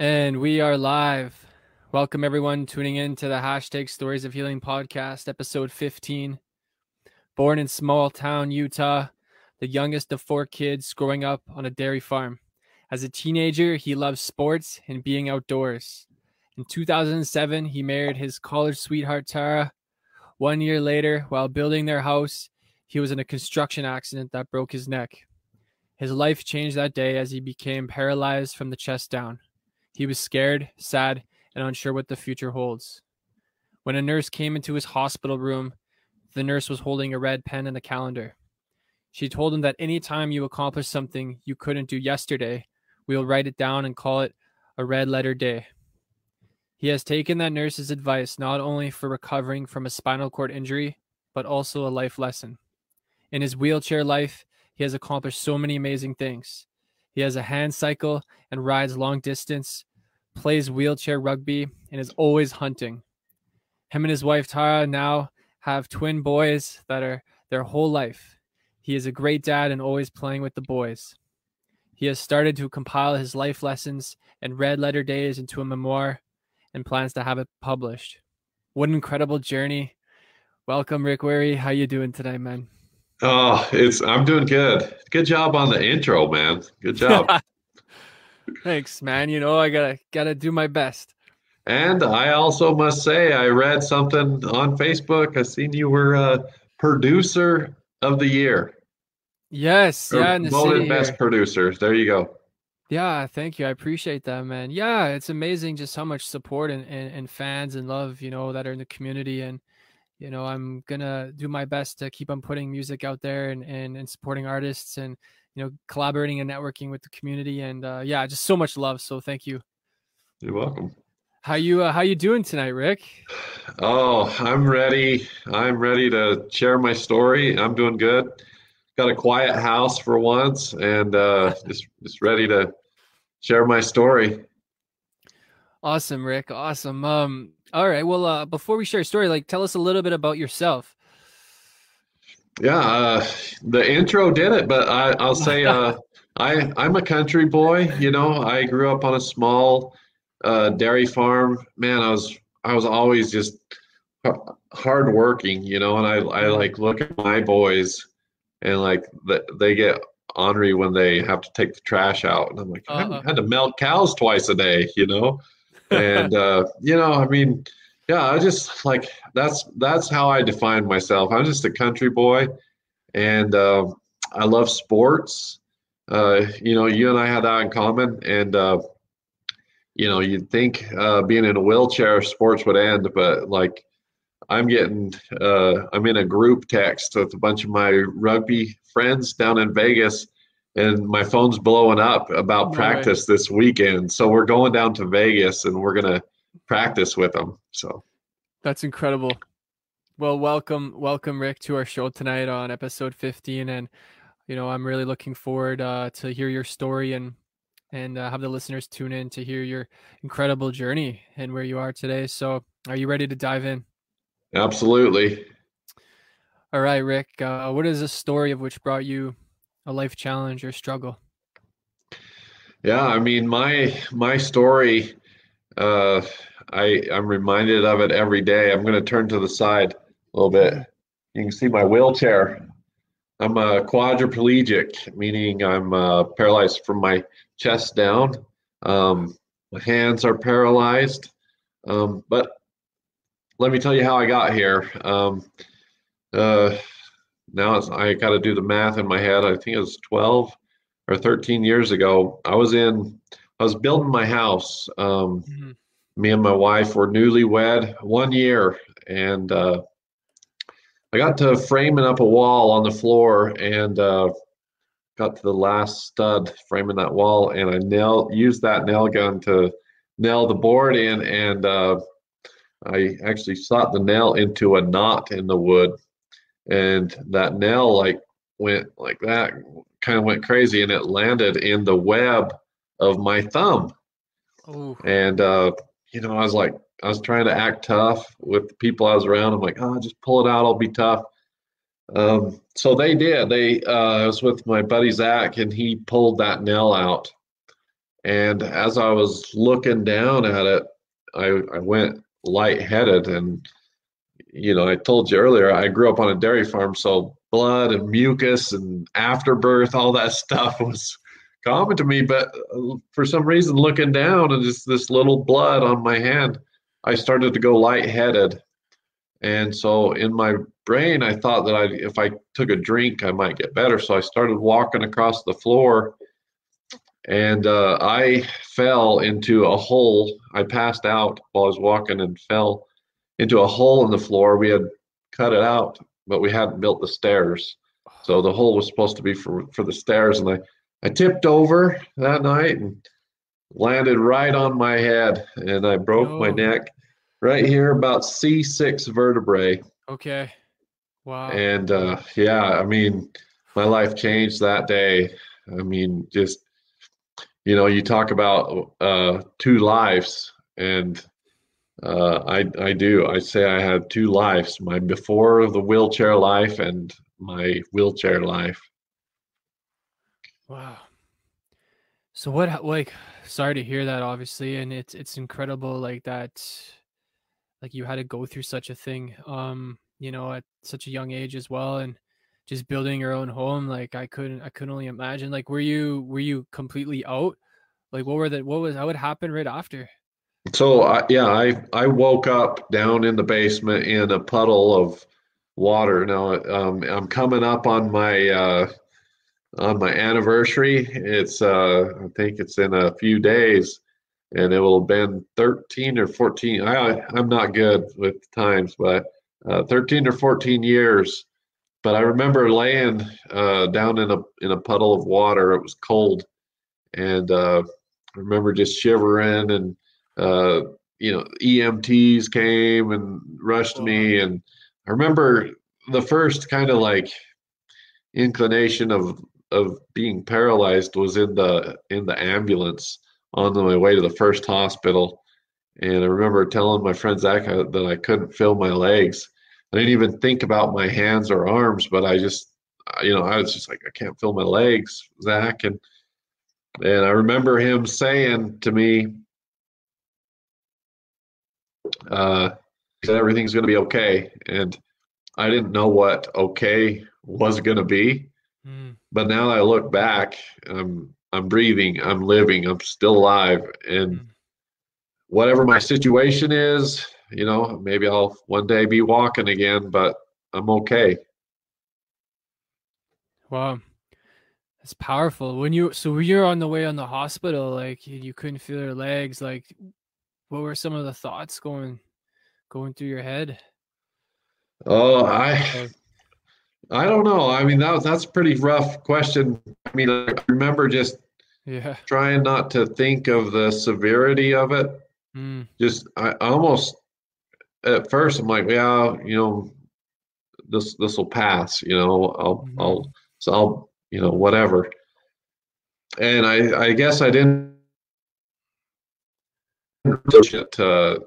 And we are live. Welcome everyone tuning in to the hashtag Stories of Healing podcast, episode 15. Born in small town Utah, the youngest of four kids growing up on a dairy farm. As a teenager, he loved sports and being outdoors. In 2007, he married his college sweetheart Tara. One year later, while building their house, he was in a construction accident that broke his neck. His life changed that day as he became paralyzed from the chest down. He was scared, sad, and unsure what the future holds. When a nurse came into his hospital room, the nurse was holding a red pen and a calendar. She told him that any time you accomplish something you couldn't do yesterday, we'll write it down and call it a red letter day. He has taken that nurse's advice not only for recovering from a spinal cord injury, but also a life lesson. In his wheelchair life, he has accomplished so many amazing things. He has a hand cycle and rides long distance, plays wheelchair rugby, and is always hunting. Him and his wife Tara now have twin boys that are their whole life. He is a great dad and always playing with the boys. He has started to compile his life lessons and red letter days into a memoir and plans to have it published. What an incredible journey. Welcome, Rick Wary. How you doing today, man? Oh, it's I'm doing good. Good job on the intro, man. Good job. Thanks, man. You know, I gotta gotta do my best. And I also must say, I read something on Facebook. I seen you were a producer of the year. Yes, Or yeah, in the voted best here. producer. There you go. Yeah, thank you. I appreciate that, man. Yeah, it's amazing just how much support and, and, and fans and love, you know, that are in the community. And, you know, I'm gonna do my best to keep on putting music out there and, and, and supporting artists and, you know, collaborating and networking with the community. And uh, yeah, just so much love. So thank you. You're welcome. How you uh, how you doing tonight, Rick? Oh, I'm ready. I'm ready to share my story. I'm doing good. Got a quiet house for once, and uh, just just ready to share my story. Awesome, Rick. Awesome. Um, all right. Well, uh, before we share a story, like tell us a little bit about yourself. Yeah, uh, the intro did it, but I, I'll say uh, I I'm a country boy. You know, I grew up on a small uh, dairy farm. Man, I was I was always just ha- hardworking. You know, and I I like look at my boys, and like the, they get ornery when they have to take the trash out, and I'm like, I Uh-uh. had to milk cows twice a day. You know, and uh, you know, I mean, yeah, I just like that's that's how I define myself. I'm just a country boy, and uh, I love sports. Uh, you know, you and I had that in common, and uh, you know, you'd think uh, being in a wheelchair, sports would end, but like I'm getting, uh, I'm in a group text with a bunch of my rugby friends down in Vegas, and my phone's blowing up about practice this weekend. So we're going down to Vegas, and we're gonna practice with them. So That's incredible. Well, welcome, welcome, Rick, to our show tonight on episode 15. And, you know, I'm really looking forward uh, to hear your story and and uh, have the listeners tune in to hear your incredible journey and where you are today. So, are you ready to dive in? absolutely. All right, Rick. Uh, what is the story of which brought you a life challenge or struggle? Yeah, I mean my my story, uh, I I'm reminded of it every day. I'm going to turn to the side a little bit. You can see my wheelchair. I'm a quadriplegic, meaning I'm uh, paralyzed from my chest down. Um, my hands are paralyzed. Um, but let me tell you how I got here. Um, uh, now it's, I got to do the math in my head. I think it was 12 or 13 years ago. I was in, I was building my house. Um, Mhm. me and my wife were newlywed one year, and uh, I got to framing up a wall on the floor and uh, got to the last stud framing that wall, and I nail used that nail gun to nail the board in, and uh, I actually shot the nail into a knot in the wood, and that nail like went like that, kind of went crazy, and it landed in the web of my thumb. Oh, And uh, you know, I was like, I was trying to act tough with the people I was around. I'm like, oh, just pull it out. I'll be tough. Um, so they did. They, uh, I was with my buddy Zach, and he pulled that nail out. And as I was looking down at it, I, I went lightheaded. And, you know, I told you earlier, I grew up on a dairy farm, so blood and mucus and afterbirth, all that stuff was common to me. But uh, for some reason, looking down and just this little blood on my hand, I started to go lightheaded. And so in my brain, I thought that I, if I took a drink, I might get better. So I started walking across the floor and uh, I fell into a hole. I passed out while I was walking and fell into a hole in the floor. We had cut it out, but we hadn't built the stairs. So the hole was supposed to be for, for the stairs. And I, I tipped over that night and landed right on my head. And I broke my neck right here, about C6 vertebrae. Okay. Wow. And uh, yeah, I mean, my life changed that day. I mean, just you know, you talk about uh, two lives, and uh, I I do. I say I have two lives: my before the wheelchair life and my wheelchair life. Wow. So what? Like, sorry to hear that, obviously, and it's it's incredible, like that, like you had to go through such a thing, um, you know, at such a young age as well, and just building your own home like i couldn't i couldn't only imagine like were you were you completely out like what were the what was how would happen right after so I, yeah i i woke up down in the basement in a puddle of water now um, i'm coming up on my uh on my anniversary it's uh i think it's in a few days and it will have been 13 or 14 i i'm not good with times but uh, 13 or 14 years but I remember laying uh, down in a in a puddle of water. It was cold, and uh, I remember just shivering. And uh, you know, EMTs came and rushed me, and I remember the first kind of like inclination of of being paralyzed was in the in the ambulance on my way to the first hospital. And I remember telling my friend Zach that I couldn't feel my legs I didn't even think about my hands or arms, but I just, you know, I was just like, I can't feel my legs, Zach. And, and I remember him saying to me, uh, said, everything's going to be okay. And I didn't know what okay was going to be. Mm. But now I look back, I'm, I'm breathing, I'm living, I'm still alive. And mm. whatever my situation is, you know, maybe I'll one day be walking again, but I'm okay. Wow. That's powerful. When you so you're on the way on the hospital, like you couldn't feel your legs, like what were some of the thoughts going going through your head? Oh, I I don't know. I mean, that was, that's a pretty rough question. I mean, I remember just yeah trying not to think of the severity of it. Mm. Just I almost at first I'm like, yeah, you know, this this will pass. You know, I'll mm-hmm. I'll so I'll you know whatever. And I I guess I didn't it uh,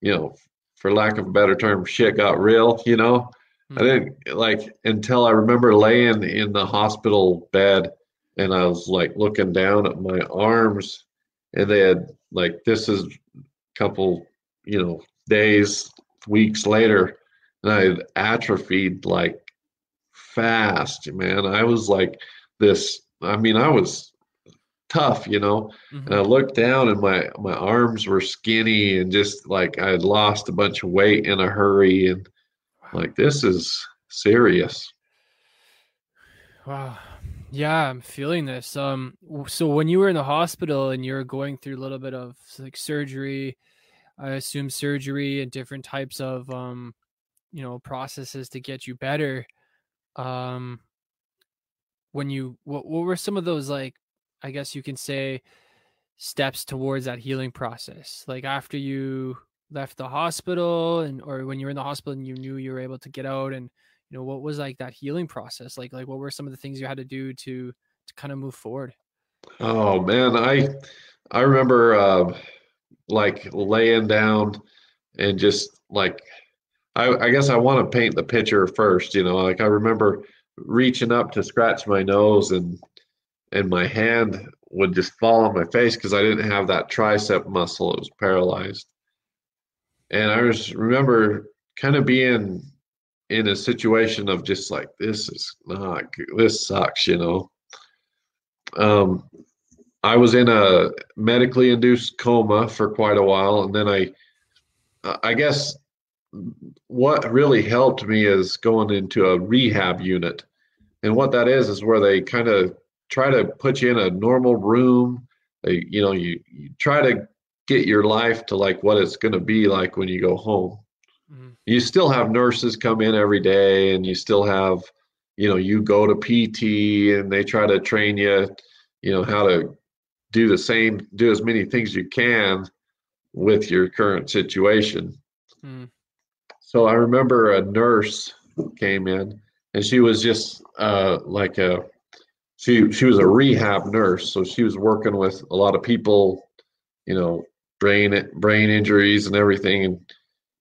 you know for lack of a better term shit got real you know mm-hmm. i didn't like until i remember laying in the hospital bed and i was like looking down at my arms and they had like this is a couple you know days weeks later, and I had atrophied like fast, man. I was like this. I mean, I was tough, you know. Mm-hmm. And I looked down, and my my arms were skinny, and just like I had lost a bunch of weight in a hurry, and like this is serious. Wow. Yeah, I'm feeling this. Um, so when you were in the hospital and you were going through a little bit of like surgery, I assume surgery and different types of um, you know processes to get you better. Um, when you what what were some of those like I guess you can say steps towards that healing process? Like after you left the hospital and or when you were in the hospital and you knew you were able to get out and you know what was like that healing process like like what were some of the things you had to do to to kind of move forward oh man i i remember uh like laying down and just like I, I guess I want to paint the picture first, you know, like I remember reaching up to scratch my nose and and my hand would just fall on my face because I didn't have that tricep muscle. It was paralyzed. And I just remember kind of being in a situation of just like, this is not good. This sucks, you know. Um, I was in a medically induced coma for quite a while. And then I, I guess what really helped me is going into a rehab unit. And what that is, is where they kind of try to put you in a normal room. They, you know, you, you try to get your life to like what it's going to be like when you go home. Mm-hmm. You still have nurses come in every day and you still have, you know, you go to PT and they try to train you, you know, how to do the same, do as many things you can with your current situation. Mm. So I remember a nurse came in and she was just uh, like a she she was a rehab nurse, so she was working with a lot of people, you know, brain brain injuries and everything. And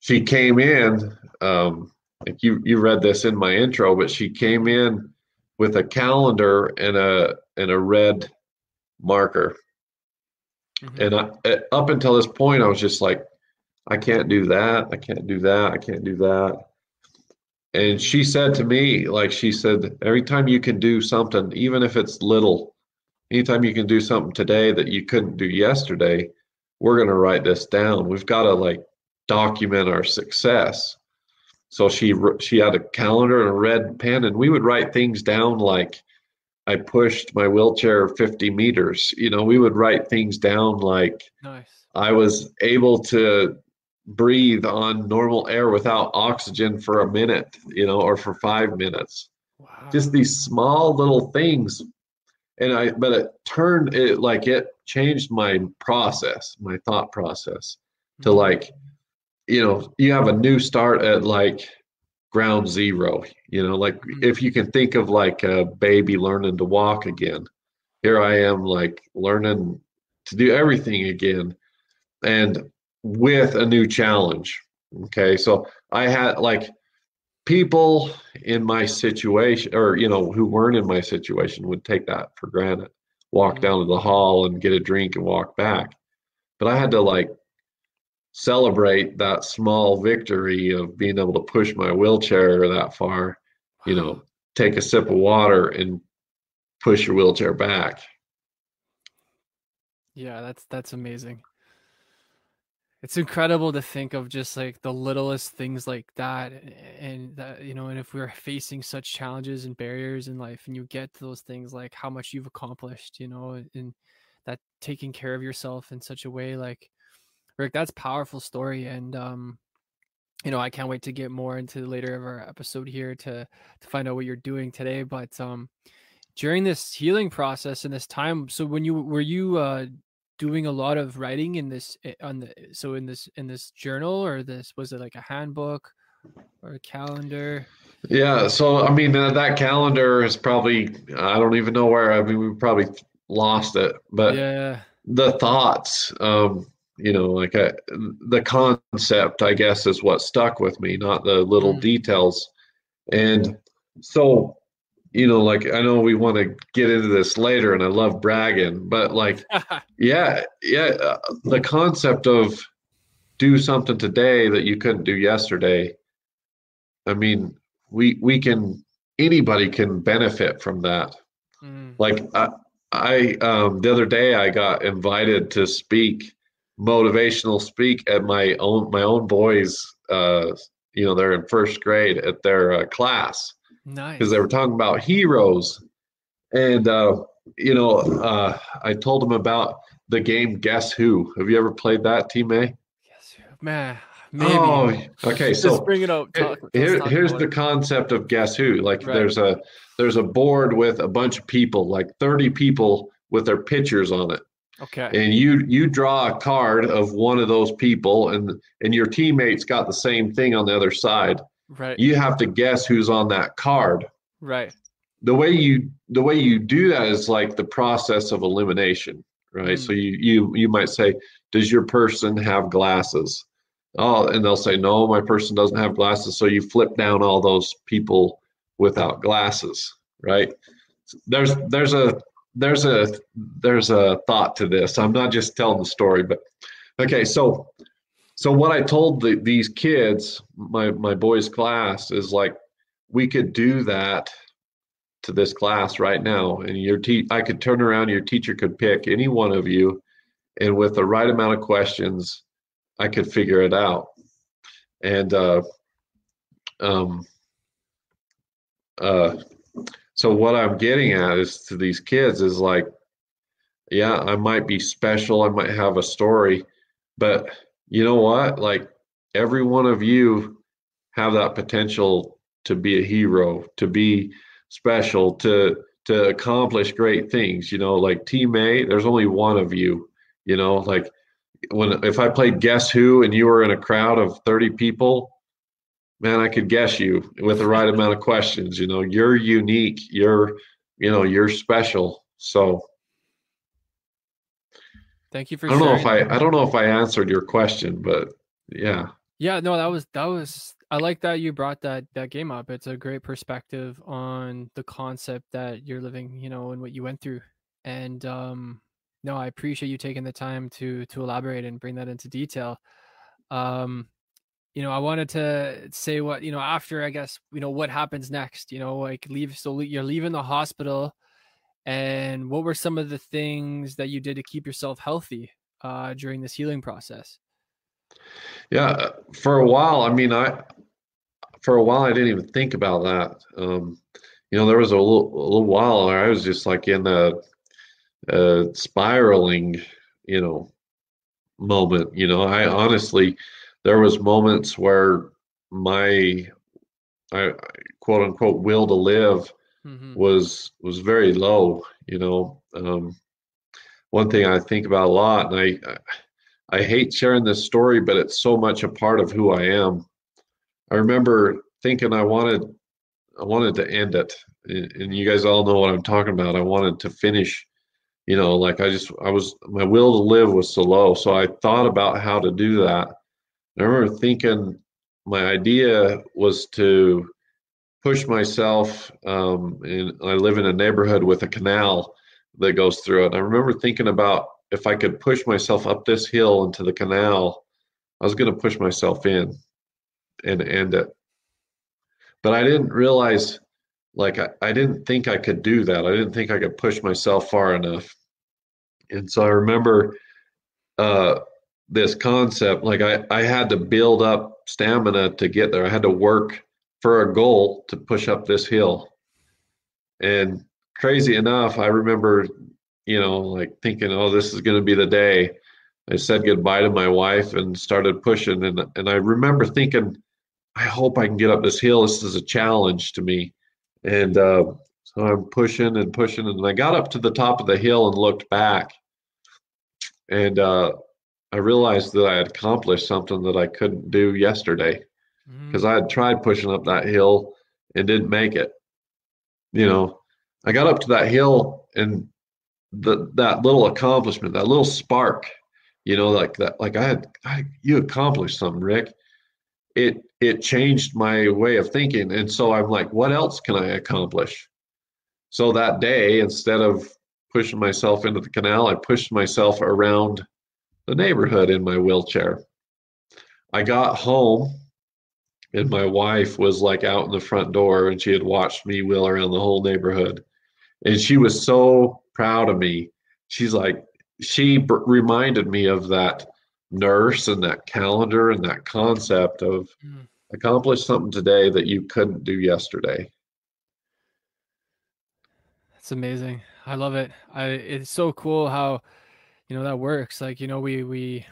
she came in, um, like you you read this in my intro, but she came in with a calendar and a and a red marker. Mm-hmm. And I, up until this point, I was just like, I can't do that. I can't do that. I can't do that. And she said to me, like she said, every time you can do something, even if it's little, anytime you can do something today that you couldn't do yesterday, we're going to write this down. We've got to like document our success. So she she had a calendar and a red pen, and we would write things down like I pushed my wheelchair 50 meters. You know, we would write things down like nice. I was able to breathe on normal air without oxygen for a minute, you know, or for five minutes. Wow. Just these small little things. And I, but it turned it like it changed my process, my thought process to mm-hmm. like, you know, you have a new start at like ground zero, you know, like mm-hmm. if you can think of like a baby learning to walk again, here I am like learning to do everything again. And with a new challenge. Okay, so I had like people in my situation, or you know, who weren't in my situation, would take that for granted. Walk mm-hmm. down to the hall and get a drink and walk back, but I had to like celebrate that small victory of being able to push my wheelchair that far. You know, take a sip of water and push your wheelchair back. Yeah, that's that's amazing it's incredible to think of just like the littlest things like that and that you know and if we're facing such challenges and barriers in life and you get to those things like how much you've accomplished you know and that taking care of yourself in such a way like rick that's powerful story and um you know i can't wait to get more into later of our episode here to to find out what you're doing today but um during this healing process and this time so when you were you uh doing a lot of writing in this eh, on the so in this in this journal or this was it like a handbook or a calendar? Yeah so i mean uh, that calendar is probably i don't even know where i mean we probably lost it but yeah. the thoughts um you know like a, uh, the concept i guess is what stuck with me not the little mm. details. And so you know, like I know we want to get into this later, and I love bragging, but like, yeah, yeah, uh, the concept of do something today that you couldn't do yesterday. I mean, we we can anybody can benefit from that. Mm. Like I, I um, the other day I got invited to speak motivational speak at my own my own boys. Uh, you know, they're in first grade at their uh, class Nice. Because they were talking about heroes. And, uh, you know, uh, I told them about the game Guess Who. Have you ever played that, Team A? Guess Who? Man, maybe. Oh, okay. So bring it up. Talk, here, here's the concept of Guess Who. Like right. there's a there's a board with a bunch of people, like 30 people with their pictures on it. Okay. And you you draw a card of one of those people, and and your teammates got the same thing on the other side. Right. You have to guess who's on that card. Right. The way you the way you do that is like the process of elimination, right? Mm. So you you you might say, does your person have glasses? Oh, and they'll say, no, my person doesn't have glasses. So you flip down all those people without glasses, right? There's there's a there's a there's a thought to this. I'm not just telling the story, but okay. So so what I told the, these kids, my my boys' class, is like we could do that to this class right now, and your te- I could turn around. Your teacher could pick any one of you, and with the right amount of questions, I could figure it out. And uh, um, uh, so what I'm getting at is to these kids is like, yeah, I might be special, I might have a story, but you know what? Like every one of you have that potential to be a hero, to be special, to to accomplish great things. You know, like team A, there's only one of you. You know, like when if I played Guess Who and you were in a crowd of 30 people, man, I could guess you with the right amount of questions. You know, you're unique. You're, you know, you're special. So thank you for I don't sharing. know if I I don't know if I answered your question, but yeah. Yeah, no, that was that was I like that you brought that that game up. It's a great perspective on the concept that you're living, you know, and what you went through. And um no, I appreciate you taking the time to to elaborate and bring that into detail. Um you know, I wanted to say what, you know, after I guess, you know, what happens next, you know, like leave so you're leaving the hospital and what were some of the things that you did to keep yourself healthy uh during this healing process? Yeah, for a while, I mean, I for a while I didn't even think about that. Um, you know, there was a little, a little while I was just like in a, a spiraling, you know, moment. You know, I honestly, there was moments where my, I quote unquote will to live Mhm. was was very low. You know, um, one thing I think about a lot, and I, I hate sharing this story, but it's so much a part of who I am. I remember thinking I wanted I wanted to end it, and and you guys all know what I'm talking about. I wanted to finish, you know, like I just I was my will to live was so low, so I thought about how to do that. And I remember thinking my idea was to push myself, um, and I live in a neighborhood with a canal that goes through it. I remember thinking about if I could push myself up this hill into the canal, I was going to push myself in and end it. But I didn't realize, like, I, I didn't think I could do that. I didn't think I could push myself far enough. And so I remember uh, this concept, like, I, I had to build up stamina to get there. I had to work for a goal to push up this hill. And crazy enough, I remember, you know, like thinking, oh, this is going to be the day. I said goodbye to my wife and started pushing. And, and I remember thinking, I hope I can get up this hill. This is a challenge to me. And uh, so I'm pushing and pushing. And I got up to the top of the hill and looked back. And uh, I realized that I had accomplished something that I couldn't do yesterday. Mm-hmm. because I had tried pushing up that hill and didn't make it. You know, I got up to that hill and the that little accomplishment, that little spark, you know, like that, like I had, I, you accomplished something, Rick. It it changed my way of thinking, and so I'm like, what else can I accomplish? So that day, instead of pushing myself into the canal, I pushed myself around the neighborhood in my wheelchair. I got home and my wife was like out in the front door and she had watched me wheel around the whole neighborhood and she was so proud of me she's like she b- reminded me of that nurse and that calendar and that concept of Mm. accomplish something today that you couldn't do yesterday That's amazing. I love it. I it's so cool how you know that works. Like, you know, we we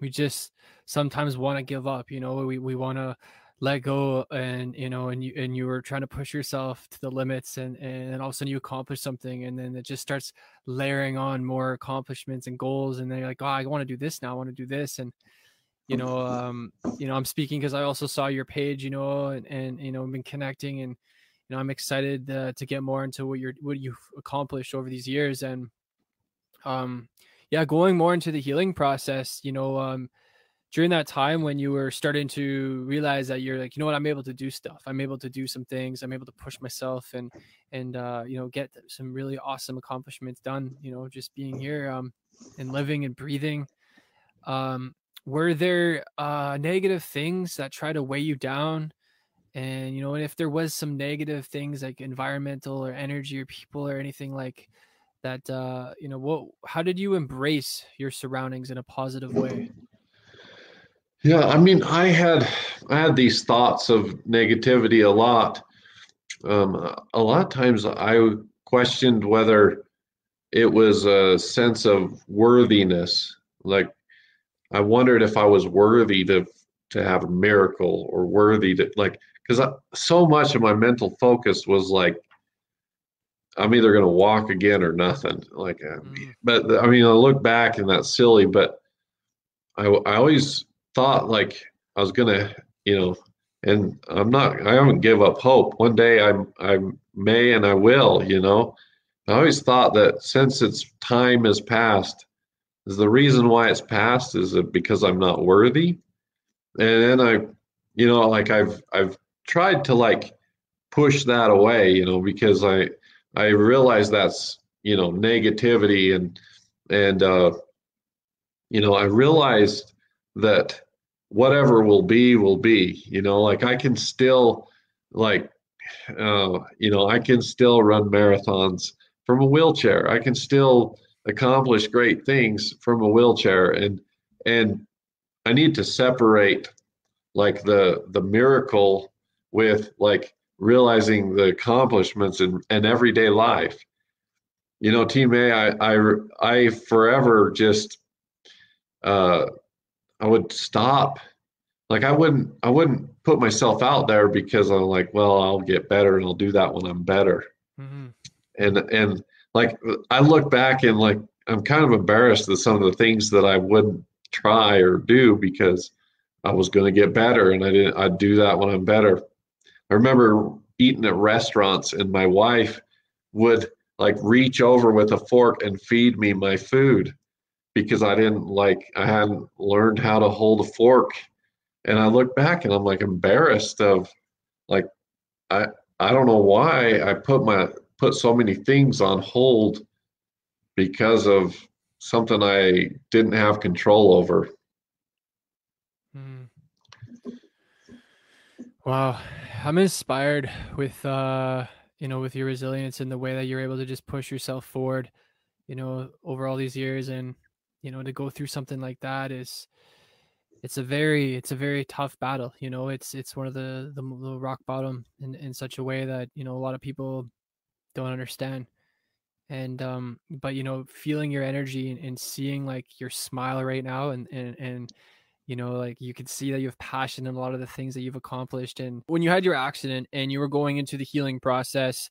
we just sometimes want to give up, you know, we we want to let go and you know and you and you were trying to push yourself to the limits and and all of a sudden you accomplish something and then it just starts layering on more accomplishments and goals and then you're like, "Oh, I want to do this now. I want to do this." And you know, um you know, I'm speaking cuz I also saw your page, you know, and and you know, I've been connecting and you know i'm excited uh, to get more into what you're what you've accomplished over these years and um yeah going more into the healing process you know um during that time when you were starting to realize that you're like, you know what, I'm able to do stuff. I'm able to do some things. I'm able to push myself and and uh, you know get some really awesome accomplishments done. You know, just being here um, and living and breathing. Um, were there uh, negative things that try to weigh you down? And you know, if there was some negative things like environmental or energy or people or anything like that, uh, you know, what? How did you embrace your surroundings in a positive way? Yeah, I mean, I had I had these thoughts of negativity a lot. Um, a lot of times, I questioned whether it was a sense of worthiness. Like, I wondered if I was worthy to to have a miracle or worthy to like because so much of my mental focus was like I'm either going to walk again or nothing. Like, uh, mm. but I mean, I look back and that's silly, but I I always thought like I was gonna, you know, and I'm not, I haven't give up hope. One day I'm, I may and I will, you know. I always thought that since its time has passed, is the reason why it's passed is because I'm not worthy. And then I, you know, like I've, I've tried to like push that away, you know, because I, I realize that's, you know, negativity and, and, uh, you know, I realized that whatever will be will be you know like i can still like uh, you know i can still run marathons from a wheelchair. I can still accomplish great things from a wheelchair. And and i need to separate like the the miracle with like realizing the accomplishments in, in everyday life. You know team a i i, I forever just uh I would stop. Like I wouldn't I wouldn't put myself out there because I'm like, well, I'll get better and I'll do that when I'm better. Mm-hmm. And and like I look back and like I'm kind of embarrassed at some of the things that I wouldn't try or do because I was going to get better and I didn't I'd do that when I'm better. I remember eating at restaurants and my wife would like reach over with a fork and feed me my food because I didn't like I hadn't learned how to hold a fork. And I look back and I'm like embarrassed of like I I don't know why I put my put so many things on hold because of something I didn't have control over. Hmm. Wow, I'm inspired with uh you know with your resilience and the way that you're able to just push yourself forward, you know, over all these years and you know to go through something like that is it's a very it's a very tough battle you know it's it's one of the the, the rock bottom in, in such a way that you know a lot of people don't understand. And um but you know feeling your energy and, and seeing like your smile right now and and and you know like you can see that you have passion in a lot of the things that you've accomplished. And when you had your accident and you were going into the healing process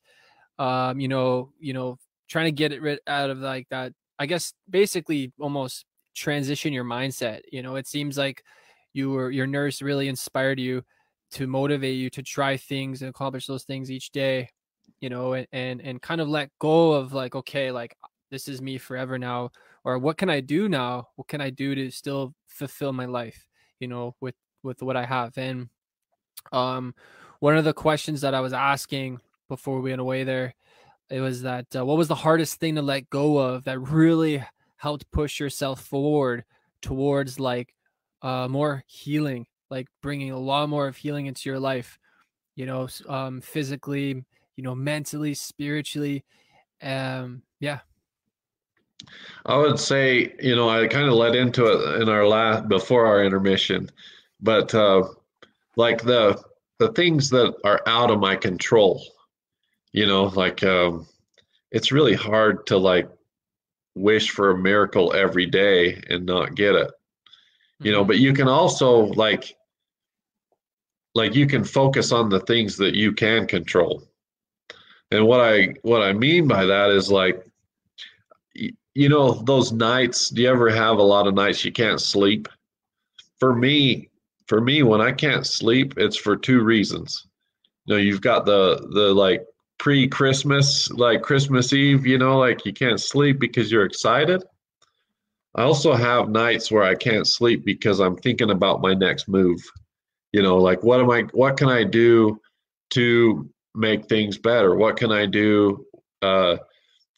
um you know you know trying to get it rid out of like that I guess basically almost transition your mindset. You know, it seems like you were your nurse really inspired you to motivate you to try things and accomplish those things each day, you know, and and, and kind of let go of like, okay, like this is me forever now, or what can I do now? What can I do to still fulfill my life, you know, with with what I have? And um one of the questions that I was asking before we went away there it was that uh, what was the hardest thing to let go of that really helped push yourself forward towards like uh, more healing, like bringing a lot more of healing into your life, you know, um, physically, you know, mentally, spiritually. Um, yeah. I would say, you know, I kind of led into it in our last before our intermission, but uh, like the the things that are out of my control you know like um it's really hard to like wish for a miracle every day and not get it. You know mm-hmm. but you can also like like you can focus on the things that you can control. And what i what i mean by that is like you know those nights do you ever have a lot of nights you can't sleep? For me for me when i can't sleep it's for two reasons. You know you've got the the like pre-Christmas, like Christmas Eve, you know, like you can't sleep because you're excited. I also have nights where I can't sleep because I'm thinking about my next move. You know, like what am I what can I do to make things better? What can I do uh,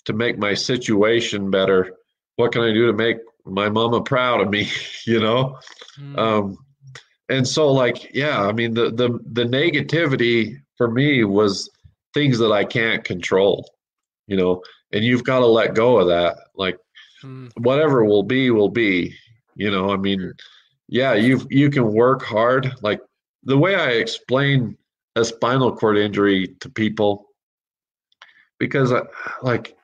to make my situation better? What can I do to make my mama proud of me? you know, mm. um, and so like yeah, I mean the the the negativity for me was things that I can't control. You know, and you've got to let go of that. Like mm. whatever will be, will be. You know, I mean, yeah, you you can work hard. Like the way I explain a spinal cord injury to people because uh, like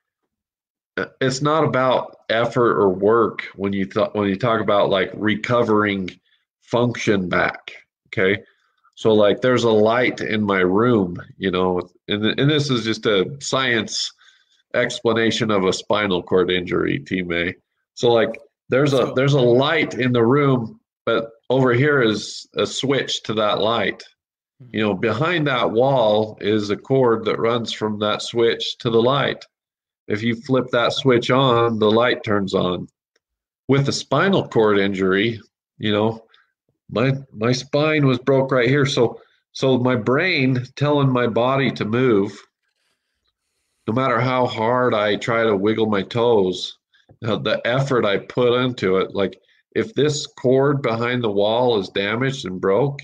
uh, it's not about effort or work when you th- when you talk about like recovering function back okay so like there's a light in my room you know and, and this is just a science explanation of a spinal cord injury teammate so like there's a there's a light in the room but over here is a switch to that light you know, mm-hmm. behind that wall is a cord that runs from that switch to the light. If you flip that switch on, the light turns on. With a spinal cord injury, you know, my my spine was broke right here. So so my brain telling my body to move, no matter how hard I try to wiggle my toes, the effort I put into it, like if this cord behind the wall is damaged and broke,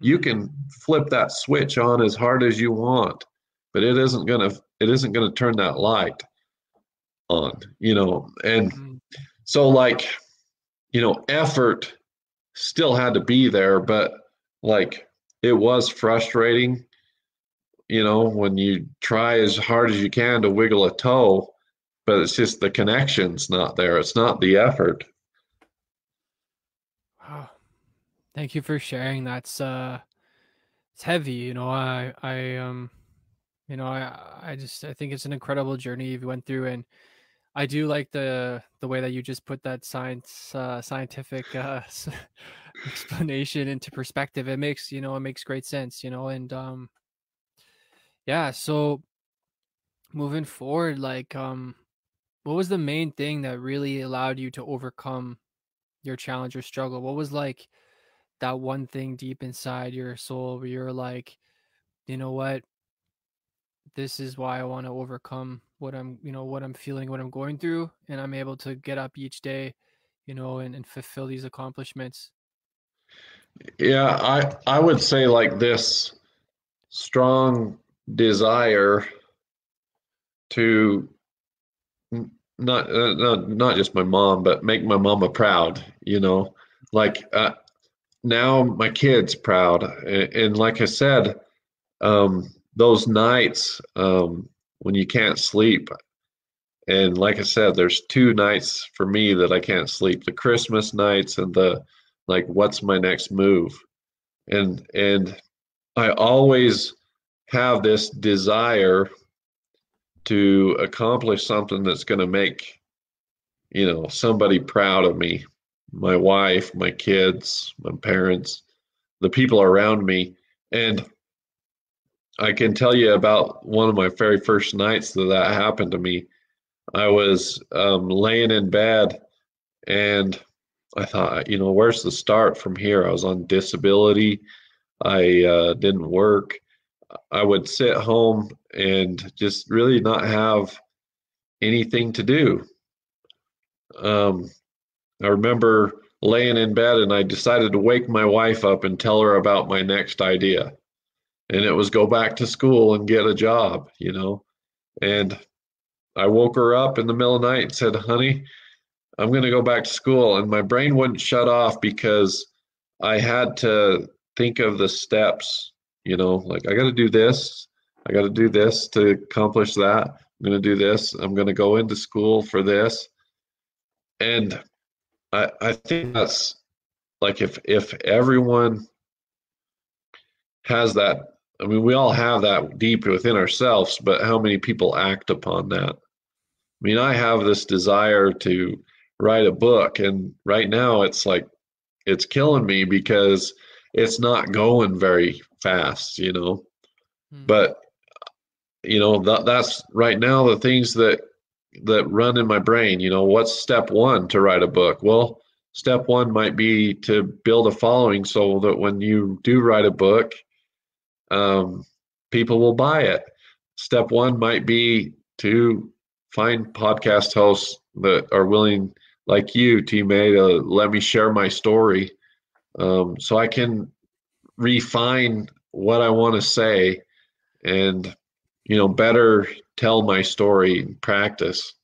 you can flip that switch on as hard as you want but it isn't going to it isn't going to turn that light on you know and mm-hmm. so like you know effort still had to be there but like it was frustrating you know when you try as hard as you can to wiggle a toe but it's just the connection's not there it's not the effort Wow. Thank you for sharing. That's uh it's heavy, you know. I I um you know, I I just I think it's an incredible journey you went through and I do like the the way that you just put that science uh scientific uh explanation into perspective. It makes, you know, it makes great sense, you know, and um yeah, so moving forward like um what was the main thing that really allowed you to overcome your challenge or struggle? What was like that one thing deep inside your soul where you're like, you know what? This is why I want to overcome what I'm, you know, what I'm feeling, what I'm going through, and I'm able to get up each day, you know, and, and fulfill these accomplishments. Yeah, I I would say like this strong desire to not uh, not not just my mom, but make my mama proud. You know, like uh, now my kids proud and, and like i said um, those nights um, when you can't sleep and like i said there's two nights for me that i can't sleep the christmas nights and the like what's my next move and and i always have this desire to accomplish something that's going to make you know somebody proud of me my wife, my kids, my parents, the people around me. And I can tell you about one of my very first nights that that happened to me. I was um, laying in bed and I thought, you know, where's the start from here? I was on disability. I uh, didn't work. I would sit home and just really not have anything to do. Um, I remember laying in bed and I decided to wake my wife up and tell her about my next idea. And it was go back to school and get a job, you know. And I woke her up in the middle of the night and said, honey, I'm going to go back to school. And my brain wouldn't shut off because I had to think of the steps, you know, like I got to do this, I got to do this to accomplish that. I'm going to do this. I'm going to go into school for this. And I, I think that's like if if everyone has that I mean we all have that deep within ourselves, but how many people act upon that? I mean, I have this desire to write a book and right now it's like it's killing me because it's not going very fast, you know. Hmm. But you know, that that's right now the things that that run in my brain. You know, what's step one to write a book? Well, step one might be to build a following so that when you do write a book, um, people will buy it. Step one might be to find podcast hosts that are willing, like you, T May, to let me share my story um, so I can refine what I want to say and, you know, better tell my story in practice.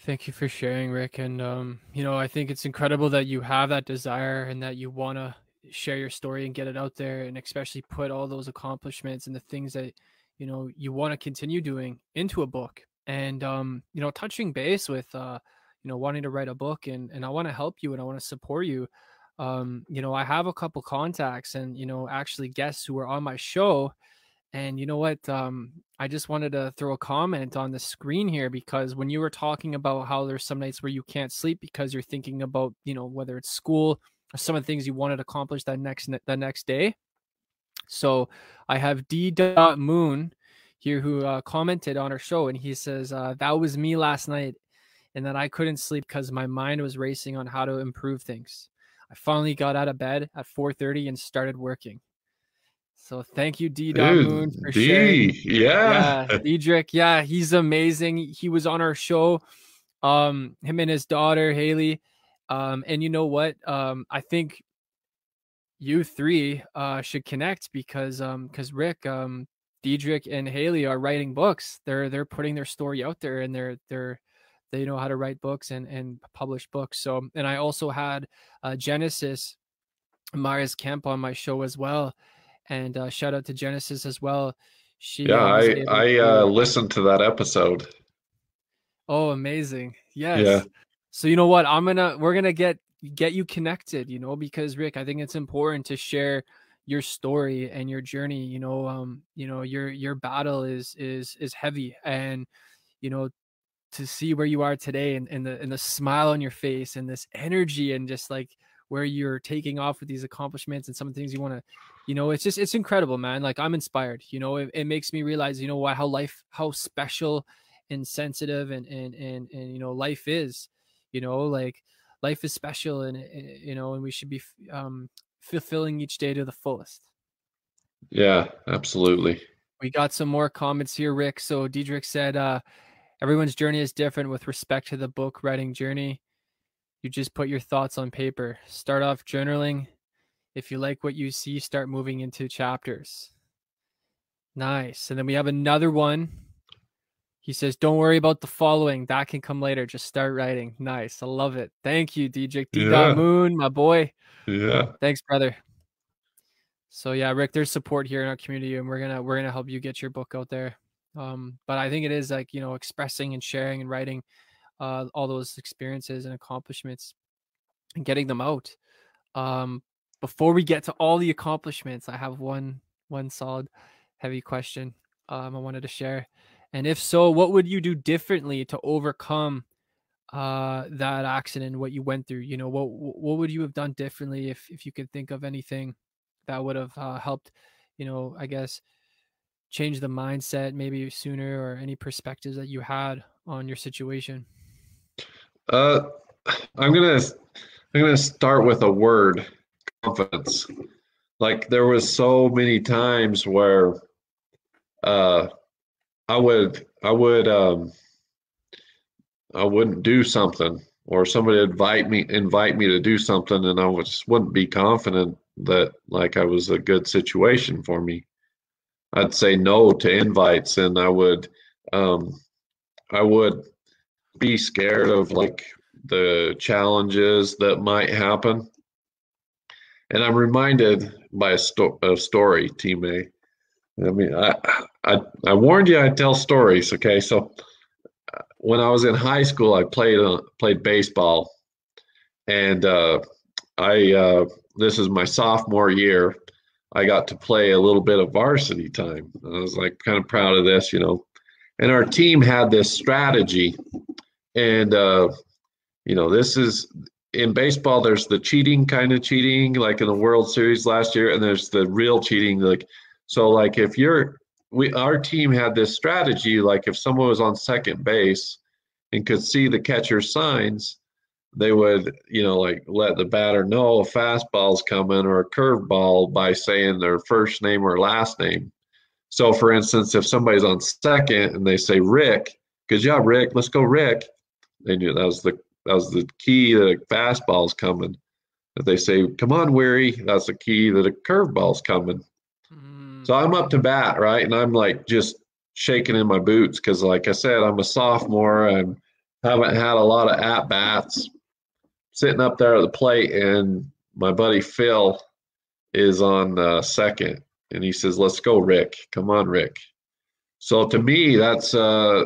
Thank you for sharing, Rick. And, um, you know, I think it's incredible that you have that desire and that you want to share your story and get it out there and especially put all those accomplishments and the things that, you know, you want to continue doing into a book. And, um, you know, touching base with, uh, you know, wanting to write a book and, and I want to help you and I want to support you. Um, you know, I have a couple contacts and, you know, actually guests who are on my show and you know what? Um, I just wanted to throw a comment on the screen here because when you were talking about how there's some nights where you can't sleep because you're thinking about, you know, whether it's school some of the things you wanted to accomplish that next the next day. So I have D. Moon here who uh, commented on our show, and he says uh, that was me last night, and that I couldn't sleep because my mind was racing on how to improve things. I finally got out of bed at 4:30 and started working. So thank you, D. Moon, for D, sharing. Yeah. yeah, Diedrich. Yeah, he's amazing. He was on our show. Um, him and his daughter Haley. Um, and you know what? Um, I think you three uh should connect because um because Rick, um, Diedrich and Haley are writing books. They're they're putting their story out there and they're they're they know how to write books and and publish books. So and I also had uh Genesis Myers Kemp on my show as well and uh, shout out to Genesis as well. She yeah, I I uh, listened to that episode. Oh, amazing! Yes. Yeah. So you know what? I'm gonna we're gonna get get you connected. You know, because Rick, I think it's important to share your story and your journey. You know, um, you know your your battle is is is heavy, and you know to see where you are today and, and the and the smile on your face and this energy and just like where you're taking off with these accomplishments and some of the things you want to you know it's just it's incredible man like i'm inspired you know it, it makes me realize you know why how life how special and sensitive and and and, and you know life is you know like life is special and eh, you know and we should be um fulfilling each day to the fullest yeah absolutely we got some more comments here rick so diedrich said uh everyone's journey is different with respect to the book writing journey you just put your thoughts on paper. Start off journaling. If you like what you see, start moving into chapters. Nice. And then we have another one. He says, Don't worry about the following. That can come later. Just start writing. Nice. I love it. Thank you, DJ D. Yeah. Moon, my boy. Yeah. Thanks, brother. So yeah, Rick, there's support here in our community and we're gonna we're gonna help you get your book out there. Um, but I think it is like, you know, expressing and sharing and writing uh, all those experiences and accomplishments and getting them out. Um, before we get to all the accomplishments, I have one one solid heavy question um, I wanted to share. And if so, what would you do differently to overcome uh, that accident? What you went through? You know, what what would you have done differently if if you could think of anything that would have uh, helped? You know, I guess change the mindset maybe sooner or any perspectives that you had on your situation. Uh, I'm gonna I'm gonna start with a word, confidence. Like there was so many times where uh, I would I would um, I wouldn't do something, or somebody invite me invite me to do something, and I just wouldn't be confident that like I was a good situation for me. I'd say no to invites, and I would um, I would be scared of like the challenges that might happen. And I'm reminded by a, sto- a story, Team A. I mean, I, I, I warned you I'd tell stories. Okay, so when I was in high school, I played uh, played baseball, and uh, I uh, this is my sophomore year. I got to play a little bit of varsity time. I was like kind of proud of this, you know. And our team had this strategy and uh, you know this is in baseball. There's the cheating kind of cheating, like in the World Series last year, and there's the real cheating. Like so, like if you're we our team had this strategy like if someone was on second base and could see the catcher's signs, they would, you know, like let the batter know a fastball's coming or a curveball by saying their first name or last name. So, for instance, if somebody's on second and they say Rick, good job, Rick, let's go, Rick. They knew that was the that was the key that a fastball's coming. If they say, "Come on, Weary," that's the key that a curveball's coming. So I'm up to bat, right, and I'm like just shaking in my boots because, like I said, I'm a sophomore and haven't had a lot of at bats. Sitting up there at the plate, and my buddy Phil is on uh, second, and he says, "Let's go, Rick. Come on, Rick." So to me, that's uh,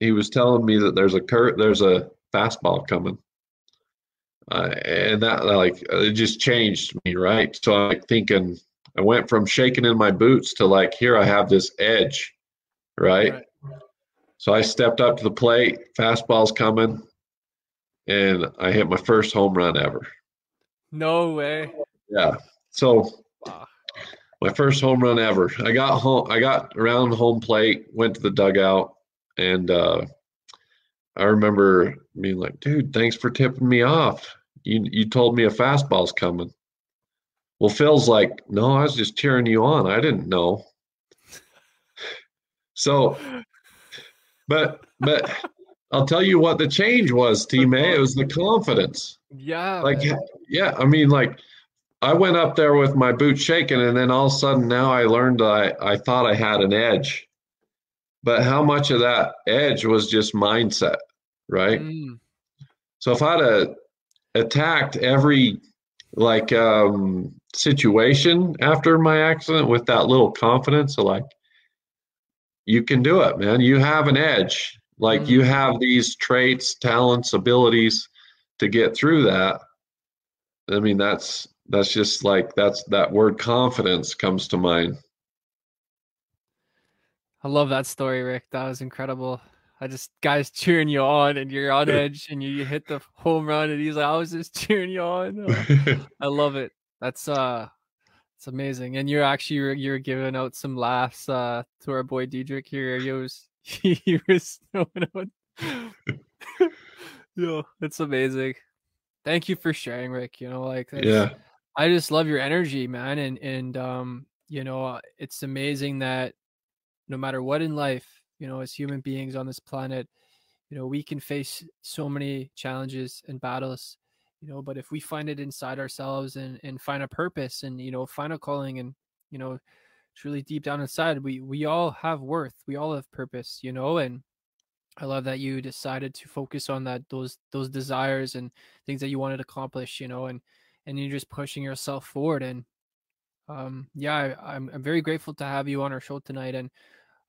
he was telling me that there's a cur- there's a fastball coming, uh, and that like it just changed me, right? So I'm like thinking, I went from shaking in my boots to like, here I have this edge, right? right. So I stepped up to the plate, fastball's coming, and I hit my first home run ever. No way. Yeah. So wow my first home run ever. I got home. I got around home plate, went to the dugout, and uh, I remember being like, "Dude, thanks for tipping me off. You you told me a fastball's coming." Well, Phil's like, "No, I was just cheering you on. I didn't know." So, but but I'll tell you what the change was, Team A. It was the confidence. Yeah. Like, man. yeah. I mean, like I went up there with my boots shaking, and then all of a sudden now I learned I, I thought I had an edge. But how much of that edge was just mindset, right? Mm. So if I'd have attacked every like um, situation after my accident with that little confidence, of like, you can do it, man. You have an edge. Like mm. you have these traits, talents, abilities to get through that. I mean, that's that's just like that's that word confidence comes to mind. I love that story, Rick. That was incredible. I just guys cheering you on and you're on edge and you, hit the home run and he's like, I was just cheering you on. I love it. That's uh it's amazing. And you're actually you're, giving out some laughs uh to our boy Diedrich here. He was he was throwing out. yeah, it's amazing. Thank you for sharing, Rick. You know, like yeah I just love your energy, man, and and um, you know, it's amazing that no matter what in life, you know, as human beings on this planet, you know, we can face so many challenges and battles, you know, but if we find it inside ourselves and and find a purpose and you know, find a calling and you know, truly deep down inside, we we all have worth, we all have purpose, you know, and I love that you decided to focus on that those those desires and things that you wanted to accomplish, you know, and and you're just pushing yourself forward. And um, yeah, I, I'm I'm very grateful to have you on our show tonight. And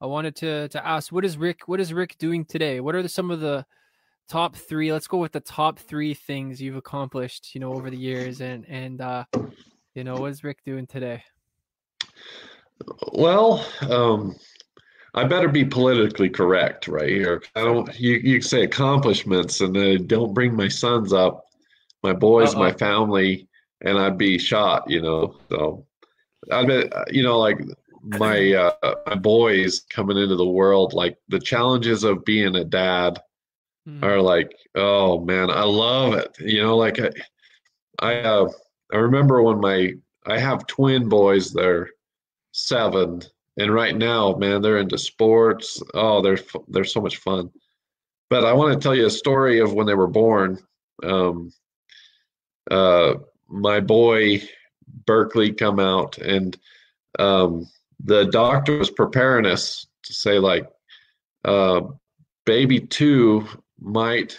I wanted to to ask, what is Rick? What is Rick doing today? What are the, some of the top three? Let's go with the top three things you've accomplished, you know, over the years. And and uh, you know, what is Rick doing today? Well, um, I better be politically correct right here. I don't. You you say accomplishments, and then don't bring my sons up my boys, Uh-oh. my family, and I'd be shot, you know. So I'd be, you know, like my uh, my boys coming into the world, like the challenges of being a dad mm. are like, oh man, I love it. You know, like I, I, uh, I remember when my I have twin boys. They're seven, and right now, man, they're into sports. Oh, they're they're so much fun. But I want to tell you a story of when they were born. Um, uh, my boy Berkeley come out, and um, the doctor was preparing us to say like, uh, baby two might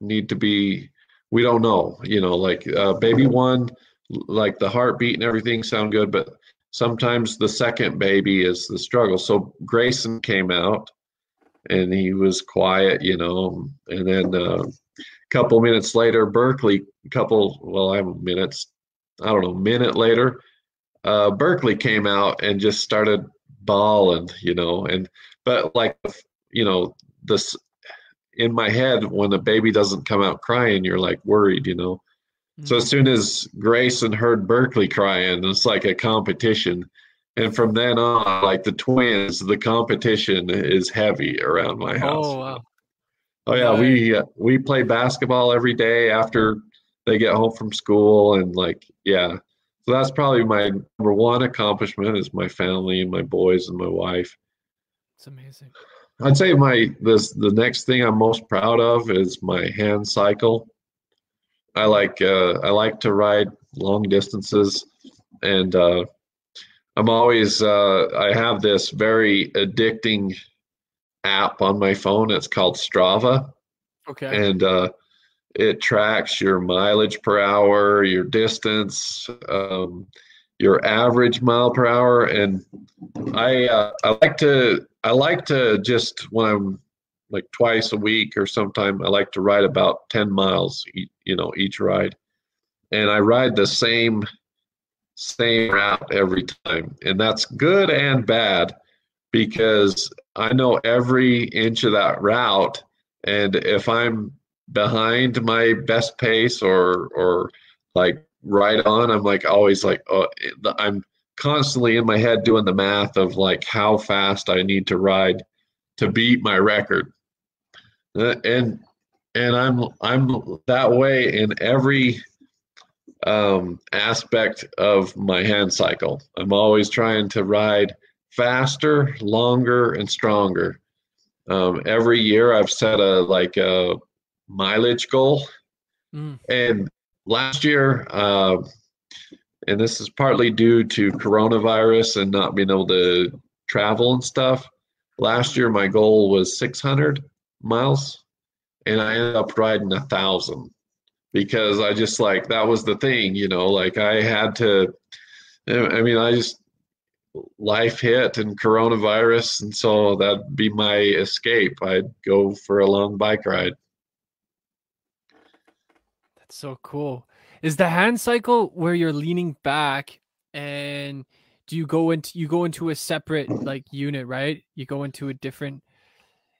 need to be. We don't know, you know, like uh, baby one, like the heartbeat and everything sound good, but sometimes the second baby is the struggle. So Grayson came out, and he was quiet, you know, and then uh, couple minutes later, Berkeley, a couple, well, I have minutes, I don't know, minute later, uh, Berkeley came out and just started bawling, you know, and, but like, you know, this in my head, when the baby doesn't come out crying, you're like worried, you know. Mm-hmm. So as mm-hmm. soon as Grayson heard Berkeley crying, it's like a competition. and from then on, like the twins, the competition is heavy around my house. Oh wow. Oh yeah, Nice. we uh, we play basketball every day after they get home from school, and like yeah, so that's probably my number one accomplishment is my family and my boys and my wife. It's amazing. I'd say my this the next thing I'm most proud of is my hand cycle. I like uh, I like to ride long distances, and uh, I'm always uh, I have this very addicting app on my phone. It's called Strava, Okay. and uh, it tracks your mileage per hour, your distance, um, your average mile per hour, and I uh, I like to I like to just when I'm like twice a week or sometime I like to ride about ten miles, you know, each ride, and I ride the same same route every time, and that's good and bad because I know every inch of that route, and if I'm behind my best pace or or like right on, I'm like always like oh, eh, I'm constantly in my head doing the math of like how fast I need to ride to beat my record. Uh, And and I'm I'm that way in every um, aspect of my hand cycle. I'm always trying to ride faster, longer, and stronger. Um, every year I've set a like a mileage goal, Mm. and last year, uh, and this is partly due to coronavirus and not being able to travel and stuff. Last year, my goal was 600 miles, and I ended up riding a thousand because I just like that was the thing, you know, like I had to. I mean, I just life hit and coronavirus, and so that'd be my escape. I'd go for a long bike ride. That's so cool. Is the hand cycle where you're leaning back and do you go into you go into a separate like unit, right? You go into a different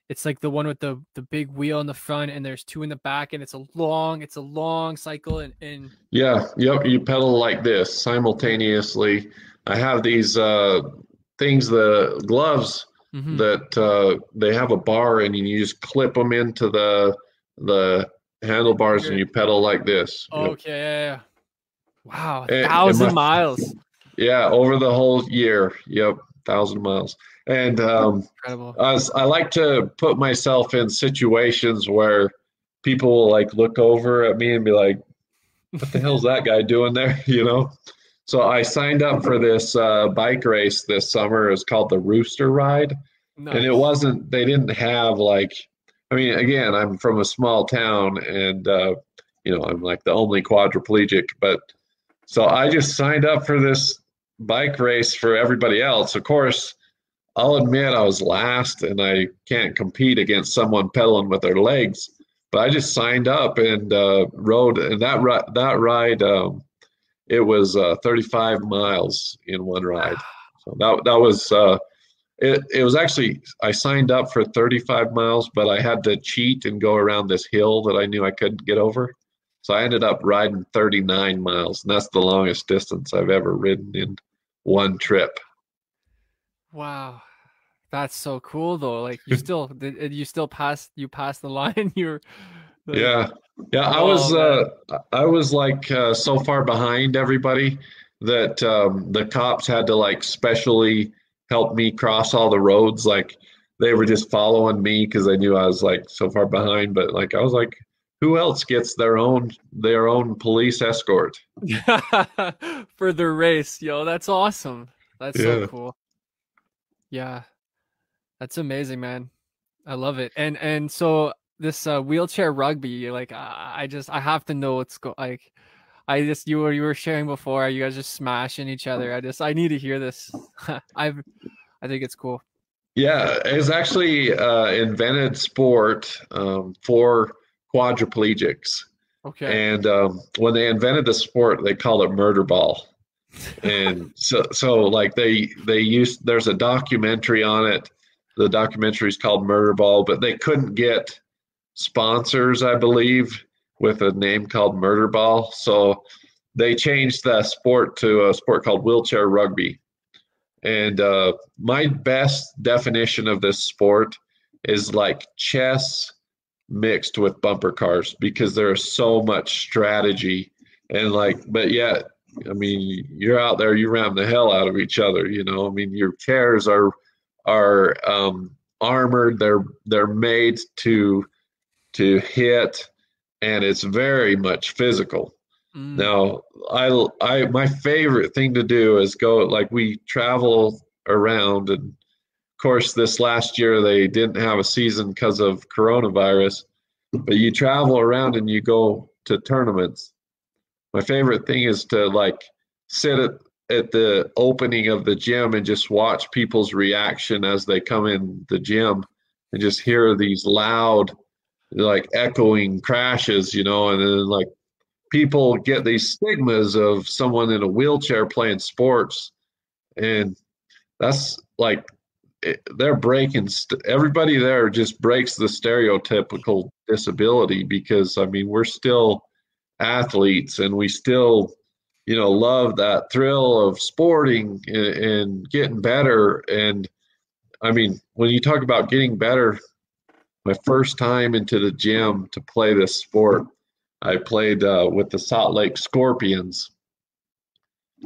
it's like the one with the the big wheel in the front and there's two in the back and it's a long it's a long cycle and, and Yeah, yep. You pedal like this simultaneously. I have these uh, things, the gloves Mhm. that uh, they have a bar and you just clip them into the the handlebars and you pedal like this. Okay, yeah, yeah. Wow, a thousand must- miles. Yeah, over the whole year. Yep, thousand miles. And um, Incredible. I, was, I like to put myself in situations where people will like look over at me and be like, "What the hell's that guy doing there?" You know. So I signed up for this uh, bike race this summer. It's called the Rooster Ride, and it wasn't. They didn't have like. I mean, again, I'm from a small town, and uh, you know, I'm like the only quadriplegic. But so I just signed up for this bike race for everybody else. Of course, I'll admit I was last, and I can't compete against someone pedaling with their legs. But I just signed up and uh, rode, and that ri- that ride, um, it was uh, 35 miles in one ride. So that that was uh, it. It was actually I signed up for 35 miles, but I had to cheat and go around this hill that I knew I couldn't get over. So I ended up riding 39 miles, and that's the longest distance I've ever ridden in one trip. Wow. That's so cool though. Like you still did you still passed you passed the line. You're like, Yeah, yeah. I was Oh, uh, I was like uh, so far behind everybody that um, the cops had to like specially help me cross all the roads. Like they were just following me because they knew I was like so far behind. But like I was like, who else gets their own their own police escort? for the race, yo. That's awesome. That's Yeah. so cool. Yeah. That's amazing, man. I love it. And and so this uh, wheelchair rugby, like I, I just I have to know what's go like I just you were you were sharing before, you guys just smashing each other. I just I need to hear this. I've I think it's cool. Yeah, it's actually uh, invented sport um, for quadriplegics. Okay. And um, when they invented the sport, they called it murder ball. And so, so like they they used there's a documentary on it. The documentary is called Murder Ball, but they couldn't get sponsors, I believe, with a name called Murder Ball. So they changed the sport to a sport called wheelchair rugby. And uh, my best definition of this sport is like chess mixed with bumper cars because there's so much strategy and like, but yet, I mean, you're out there, you ram the hell out of each other. You know, I mean, your chairs are are um, armored. They're they're made to to hit, and it's very much physical. Mm. Now, I I my favorite thing to do is go like we travel around, and of course, this last year they didn't have a season because of coronavirus, but you travel around and you go to tournaments. My favorite thing is to like sit at at the opening of the gym and just watch people's reaction as they come in the gym and just hear these loud like echoing crashes you know and then like people get these stigmas of someone in a wheelchair playing sports. And that's like they're breaking st- everybody there just breaks the stereotypical disability because i mean we're still athletes and we still you know love that thrill of sporting and, and getting better. And i mean when you talk about getting better my first time into the gym to play this sport i played uh, with the salt lake scorpions.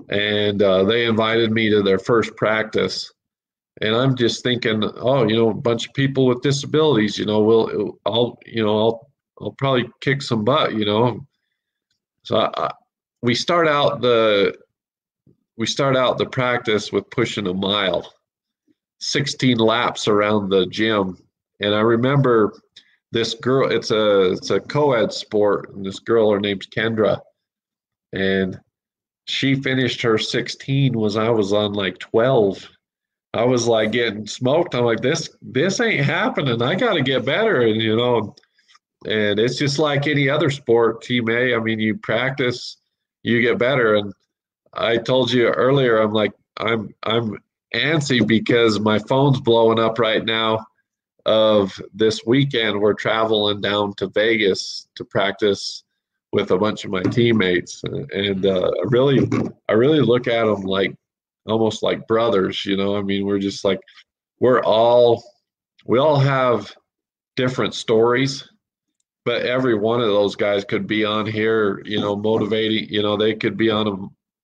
And uh, they invited me to their first practice. And i'm just thinking oh you know a bunch of people with disabilities you know will i'll you know i'll i'll probably kick some butt you know. So I, we start out the we start out the practice with pushing a mile 16 laps around the gym and i remember this girl it's a it's a co-ed sport and this girl her name's kendra and she finished her 16 was i was on like 12 i was like getting smoked i'm like this this ain't happening i gotta get better and you know and it's just like any other sport team a i mean you practice you get better. And I told you earlier, I'm like, I'm I'm antsy because my phone's blowing up right now. Of this weekend, we're traveling down to Vegas to practice with a bunch of my teammates, and uh, I really, I really look at them like almost like brothers. You know, I mean, we're just like we're all we all have different stories but every one of those guys could be on here, you know, motivating, you know, they could be on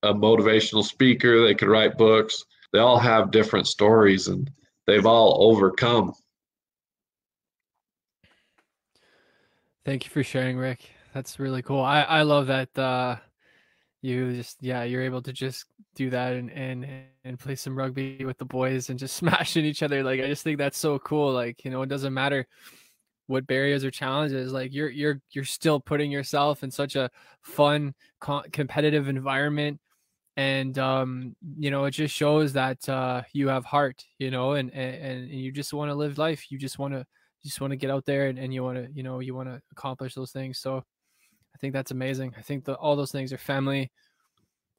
a, a motivational speaker, they could write books. They all have different stories and they've all overcome. Thank you for sharing, Rick. That's really cool. I, I love that uh, you just yeah you're able to just do that and and and play some rugby with the boys and just smashing each other. Like I just think that's so cool. Like you know it doesn't matter what barriers or challenges like you're you're you're still putting yourself in such a fun co- competitive environment and um you know it just shows that uh you have heart you know and and, and you just want to live life you just want to just want to get out there and, and you want to you know you want to accomplish those things so i think that's amazing i think that all those things are family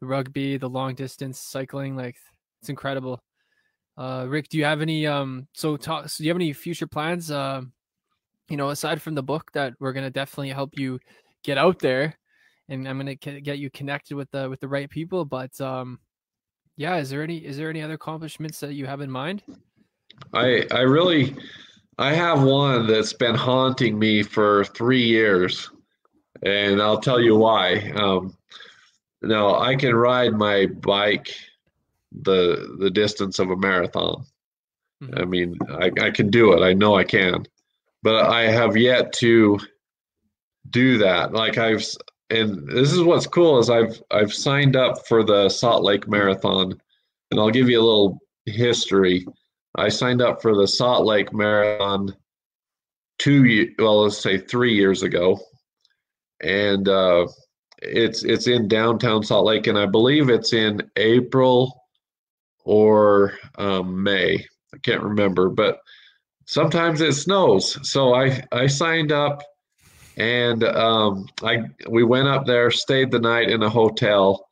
the rugby the long distance cycling like it's incredible uh rick do you have any um so talk so do you have any future plans uh you know, aside from the book that we're going to definitely help you get out there and I'm going to get you connected with the with the right people, but um yeah, is there any is there any other accomplishments that you have in mind? I I really I have one that's been haunting me for 3 years. And I'll tell you why. Um now I can ride my bike the the distance of a marathon. Mm-hmm. I mean, I, I can do it. I know I can but I have yet to do that. Like I've, and this is what's cool is I've I've signed up for the Salt Lake Marathon, and I'll give you a little history. I signed up for the Salt Lake Marathon two, well, let's say three years ago, and uh, it's it's in downtown Salt Lake, and I believe it's in April or um, May. I can't remember, but sometimes it snows. So I I signed up, and um, I we went up there, stayed the night in a hotel.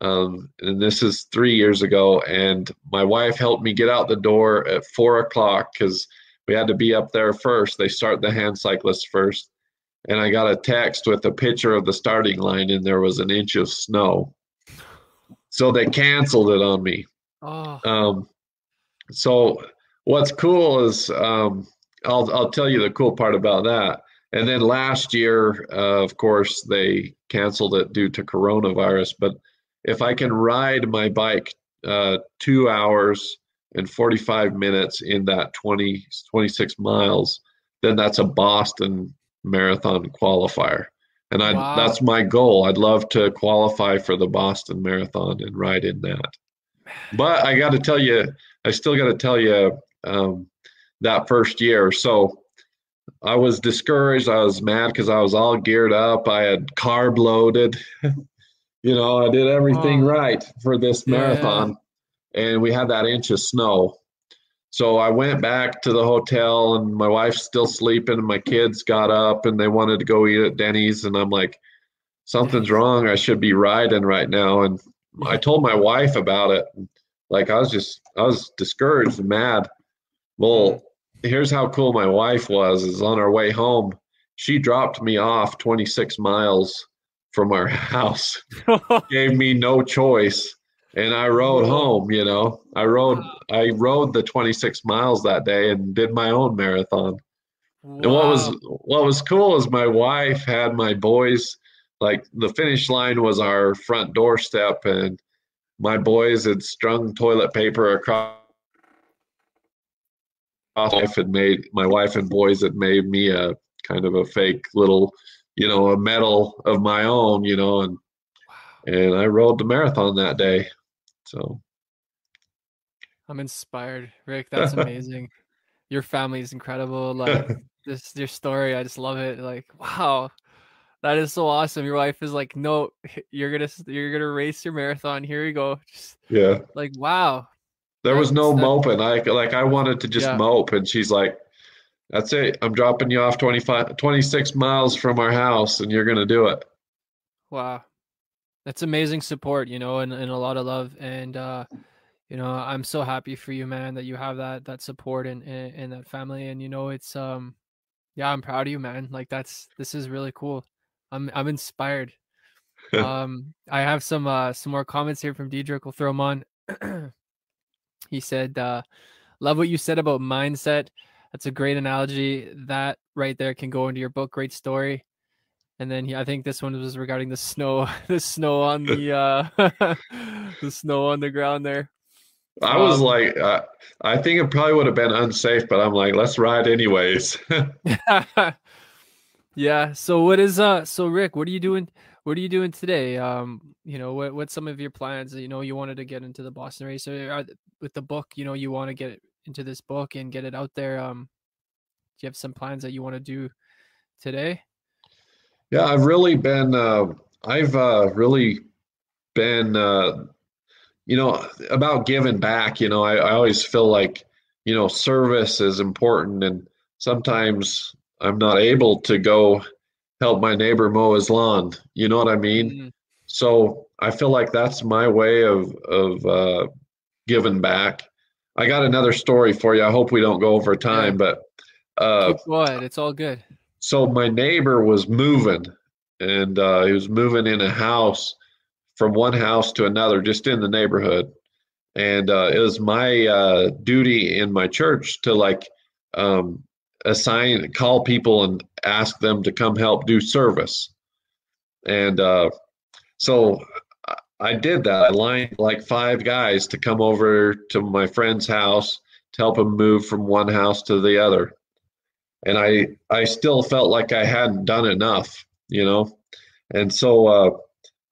Um, and this is three years ago, and my wife helped me get out the door at four o'clock because we had to be up there first. They start the hand cyclists first, and I got a text with a picture of the starting line, and there was an inch of snow. So they canceled it on me. Oh, Um, so what's cool is um, I'll I'll tell you the cool part about that. And then last year, uh, of course, they canceled it due to coronavirus. But if I can ride my bike uh, two hours and 45 minutes in that 20, 26 miles, then that's a Boston Marathon qualifier. And I wow. that's my goal. I'd love to qualify for the Boston Marathon and ride in that. But I got to tell you, I still got to tell you um, that first year. So I was discouraged. I was mad because I was all geared up. I had carb loaded. you know, I did everything Oh. right for this Yeah, yeah. marathon, and we had that inch of snow. So I went back to the hotel, and my wife's still sleeping, and my kids got up and they wanted to go eat at Denny's, and I'm like, something's wrong. I should be riding right now. And I told my wife about it. Like I was just, I was discouraged and mad. Well, here's how cool my wife was is on our way home she dropped me off 26 miles from our house. Gave me no choice. And i rode home you know. I rode i rode the 26 miles that day and did my own marathon. And what was what was cool is my wife had my boys like the finish line was our front doorstep and my boys had strung toilet paper across. My wife had made my wife and boys had made me a kind of a fake little you know a medal of my own you know and and I rode the marathon that day so I'm inspired, Rick. That's amazing. Your family is incredible. Like this, your story, I just love it. Like, wow, that is so awesome. Your wife is like, no, you're gonna, you're gonna race your marathon. Here you go. Just yeah like, wow. There was no moping. I like I wanted to just Yeah. mope, and she's like, "That's it. I'm dropping you off 25, 26 miles from our house, and you're gonna do it." Wow. That's amazing support, you know, and, and a lot of love. And uh, you know, I'm so happy for you, man, that you have that that support and and, and that family. And you know, it's um yeah, I'm proud of you, man. Like that's this is really cool. I'm I'm inspired. um I have some uh some more comments here from Diedrich. We'll throw them on. he said, uh, love what you said about mindset. That's a great analogy. That right there can go into your book. Great story. And then he, I think this one was regarding the snow, the snow on the uh the snow on the ground there. I was Um, like, uh, I think it probably would have been unsafe, but I'm like, let's ride anyways. yeah. So what is uh so Rick, what are you doing what are you doing today? Um, you know, what what's some of your plans? You know, you wanted to get into the Boston race or are, with the book, you know, you want to get into this book and get it out there. Um, do you have some plans that you want to do today? Yeah, I've really been, uh, I've uh, really been, uh, you know, about giving back. You know, I, I always feel like, you know, service is important, and sometimes I'm not able to go help my neighbor mow his lawn. You know what I mean? Mm, So I feel like that's my way of of uh, giving back. I got another story for you. I hope we don't go over time, but uh, going. It's all good. so my neighbor was moving, and uh, he was moving in a house from one house to another, just in the neighborhood. And uh, it was my uh, duty in my church to like um, assign, call people and ask them to come help do service. And uh, so I- did that. I lined like five guys to come over to my friend's house to help him move from one house to the other and I I still felt like I hadn't done enough, you know. And so uh,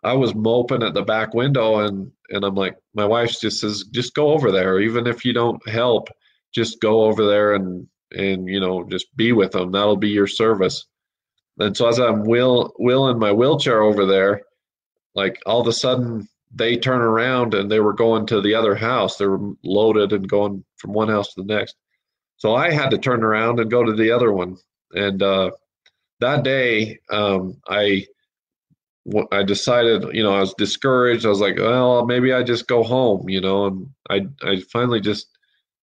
I was moping at the back window, and and I'm like, my wife just says, just go over there, even if you don't help, just go over there and and you know just be with them. That'll be your service. And so as I'm wheel wheeling my wheelchair over there, like all of a sudden they turn around and they were going to the other house. They were loaded and going from one house to the next. So I had to turn around and go to the other one. And uh, that day, um, I I decided, you know, I was discouraged. I was like, well, maybe I just go home, you know. And I I finally just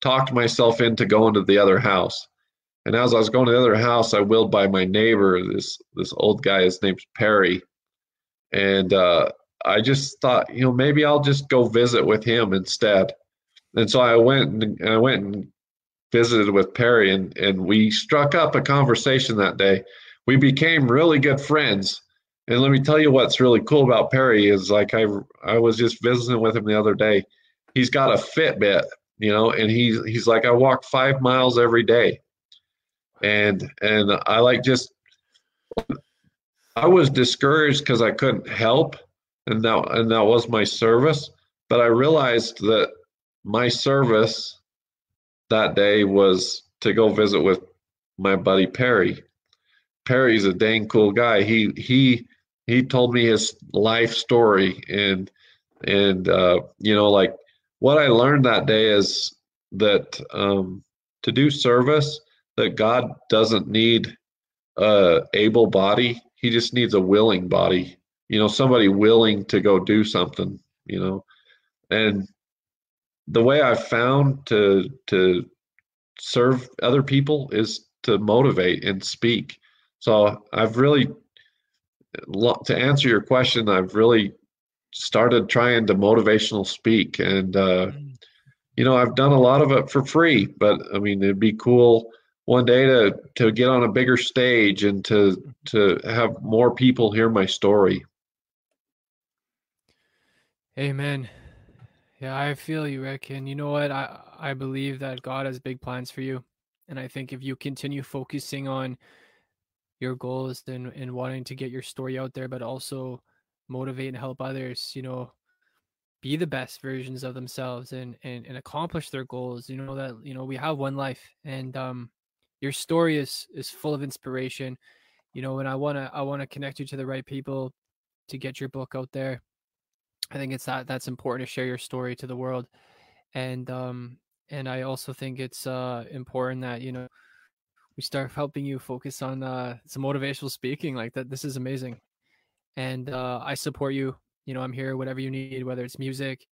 talked myself into going to the other house. And as I was going to the other house, I willed by my neighbor, this this old guy. His name's Perry, and uh, I just thought, you know, maybe I'll just go visit with him instead. and so I went and I went and visited with Perry, and and we struck up a conversation that day. We became really good friends. And let me tell you what's really cool about Perry is like I I was just visiting with him the other day. He's got a Fitbit, you know, and he's he's like I walk five miles every day, and and I like just I was discouraged because I couldn't help, and that and that was my service. But I realized that my service that day was to go visit with my buddy Perry. Perry's a dang cool guy. He he he told me his life story and and uh, you know like what I learned that day is that um, to do service that God doesn't need a able body he just needs a willing body you know somebody willing to go do something you know and the way i've found to to serve other people is to motivate and speak so i've really to answer your question i've really started trying to motivational speak and uh, mm. you know i've done a lot of it for free but i mean it'd be cool one day to to get on a bigger stage and to to have more people hear my story. Amen. Yeah, I feel you, Rick. And you know what? I I believe that God has big plans for you. And I think if you continue focusing on your goals and, and wanting to get your story out there, but also motivate and help others, you know, be the best versions of themselves and, and, and accomplish their goals. You know that, you know, we have one life and um your story is is full of inspiration you know and i want to i want to connect you to the right people to get your book out there. I think it's that that's important to share your story to the world and um and i also think it's uh important that you know we start helping you focus on uh some motivational speaking like that this is amazing and uh i support you you know i'm here whatever you need whether it's music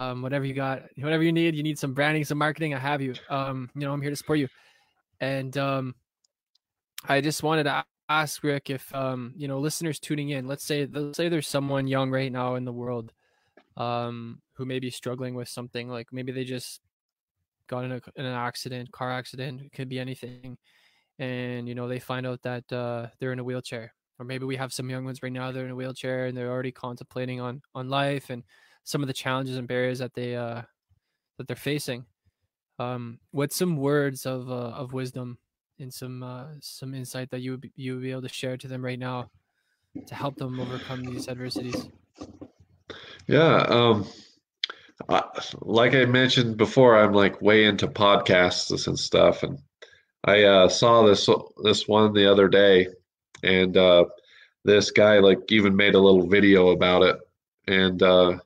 um whatever you got whatever you need you need some branding some marketing i have you um you know i'm here to support you and um, I just wanted to ask Rick if um, you know listeners tuning in. Let's say let's say there's someone young right now in the world um, who may be struggling with something like maybe they just got in, a, in an accident, car accident, it could be anything, and you know they find out that uh, they're in a wheelchair, or maybe we have some young ones right now they're in a wheelchair and they're already contemplating on on life and some of the challenges and barriers that they uh, that they're facing um, what's some words of uh, of wisdom and some uh, some insight that you would be, you would be able to share to them right now to help them overcome these adversities? Yeah, um, I, like I mentioned before, I'm like way into podcasts and stuff, and I uh, saw this this one the other day, and uh, this guy like even made a little video about it, and uh,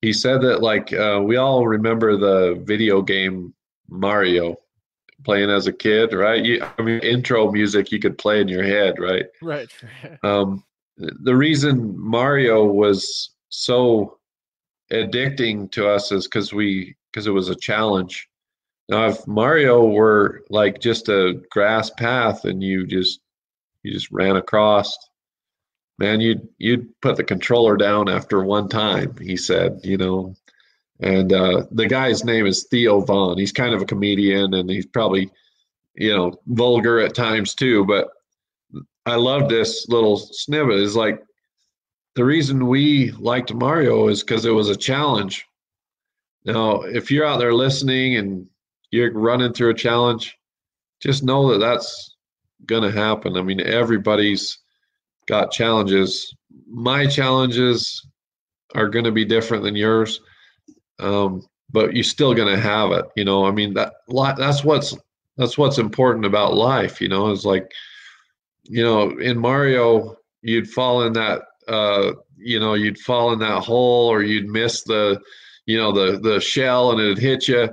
he said that like uh, we all remember the video game Mario playing as a kid, right? You, I mean, intro music you could play in your head, right? Right. um, the reason Mario was so addicting to us is because we because it was a challenge. Now, if Mario were like just a grass path and you just you just ran across, man, you'd you'd put the controller down after one time. He said, you know, and uh, the guy's name is Theo Von. He's kind of a comedian, and he's probably, you know, vulgar at times too. But I love this little snippet. Is like the reason we liked Mario is because it was a challenge. Now, if you're out there listening and you're running through a challenge, just know that that's to happen. I mean, everybody's got challenges. My challenges are going to be different than yours um, but you're still going to have it. You know, I mean that that's what's that's what's important about life. You know, is like, you know, in Mario, you'd fall in that, uh, you know, you'd fall in that hole, or you'd miss the, you know, the the shell, and it'd hit you.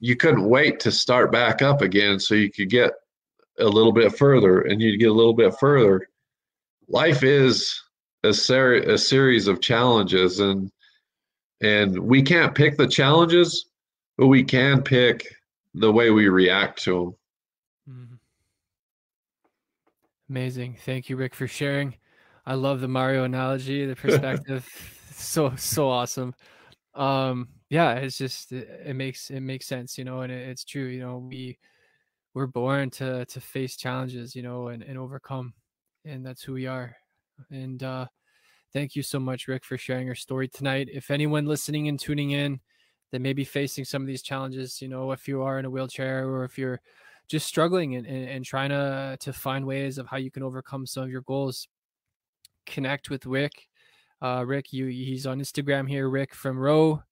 You couldn't wait to start back up again, so you could get a little bit further, and you'd get a little bit further. Life is a, ser- a series of challenges, and and we can't pick the challenges, but we can pick the way we react to them. Mm-hmm. Amazing. Thank you, Rick, for sharing. I love the Mario analogy, the perspective. so, so awesome. Um, yeah, it's just it, it makes it makes sense, you know, and it, it's true. You know, we we're born to to face challenges, you know, and and overcome, and that's who we are. And uh, thank you so much, Rick, for sharing your story tonight. If anyone listening and tuning in that may be facing some of these challenges, you know, if you are in a wheelchair or if you're just struggling and, and, and trying to to find ways of how you can overcome some of your goals, connect with Rick. Uh, Rick, you he's on Instagram here, Rick from Row.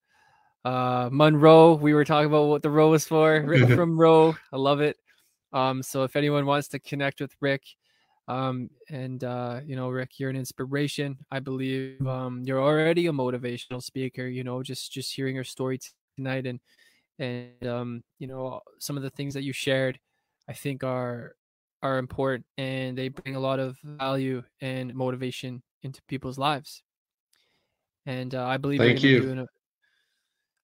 Uh, Monroe, we were talking about what the row was for. Rick from Row, I love it. Um, so if anyone wants to connect with Rick, um, and uh, you know, Rick, you're an inspiration. I believe um, you're already a motivational speaker. You know, just just hearing your story tonight and and um, you know some of the things that you shared, I think are are important and they bring a lot of value and motivation into people's lives. And uh, I believe Thank you're you. Doing a,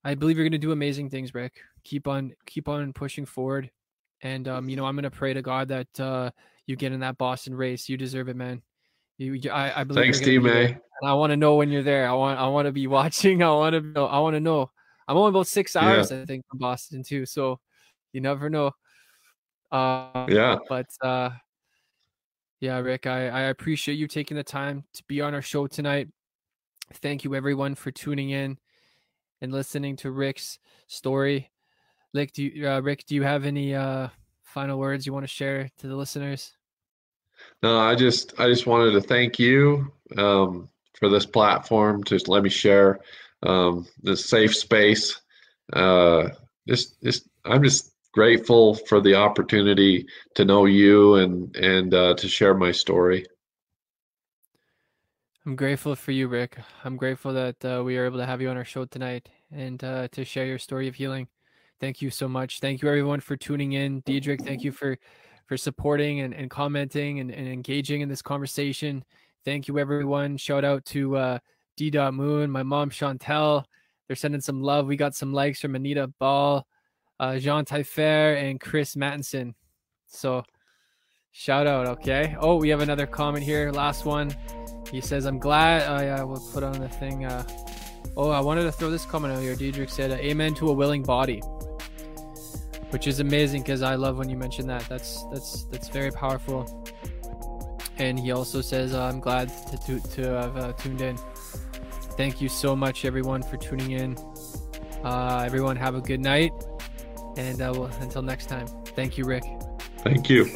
I believe you're going to do amazing things, Rick. Keep on keep on pushing forward. And um, you know, I'm going to pray to God that uh, you get in that Boston race. You deserve it, man. You, I, I believe. Thanks, Team I want to know when you're there. I want, I want to be watching. I want to know. I want to know. I'm only about six hours, yeah. I think, from Boston too. So you never know. Uh, yeah. But uh, yeah, Rick, I, I appreciate you taking the time to be on our show tonight. Thank you, everyone, for tuning in and listening to Rick's story. Rick, do you, uh, Rick, do you have any uh, final words you want to share to the listeners? No, I just I just wanted to thank you um, for this platform. Just let me share um, this safe space. Uh, just just I'm just grateful for the opportunity to know you and and uh, to share my story. I'm grateful for you, Rick. I'm grateful that uh, we are able to have you on our show tonight and uh, to share your story of healing. Thank you so much. Thank you everyone for tuning in. Diedrich, thank you for for supporting and, and commenting and, and engaging in this conversation. Thank you everyone. Shout out to uh, D. Moon, my mom Chantel. They're sending some love. We got some likes from Anita Ball, uh, Jean Taifer, and Chris Mattinson. So shout out, okay? Oh, we have another comment here. Last one. He says, I'm glad. Oh, yeah, we'll put on the thing. Uh, oh, I wanted to throw this comment out here. Diedrich said, Amen to a willing body which is amazing because I love when you mention that. That's that's that's very powerful. And he also says, "I'm glad to to, to have uh, tuned in. Thank you so much, everyone, for tuning in. Uh, everyone, have a good night, and uh, we'll, until next time. Thank you, Rick. Thank you."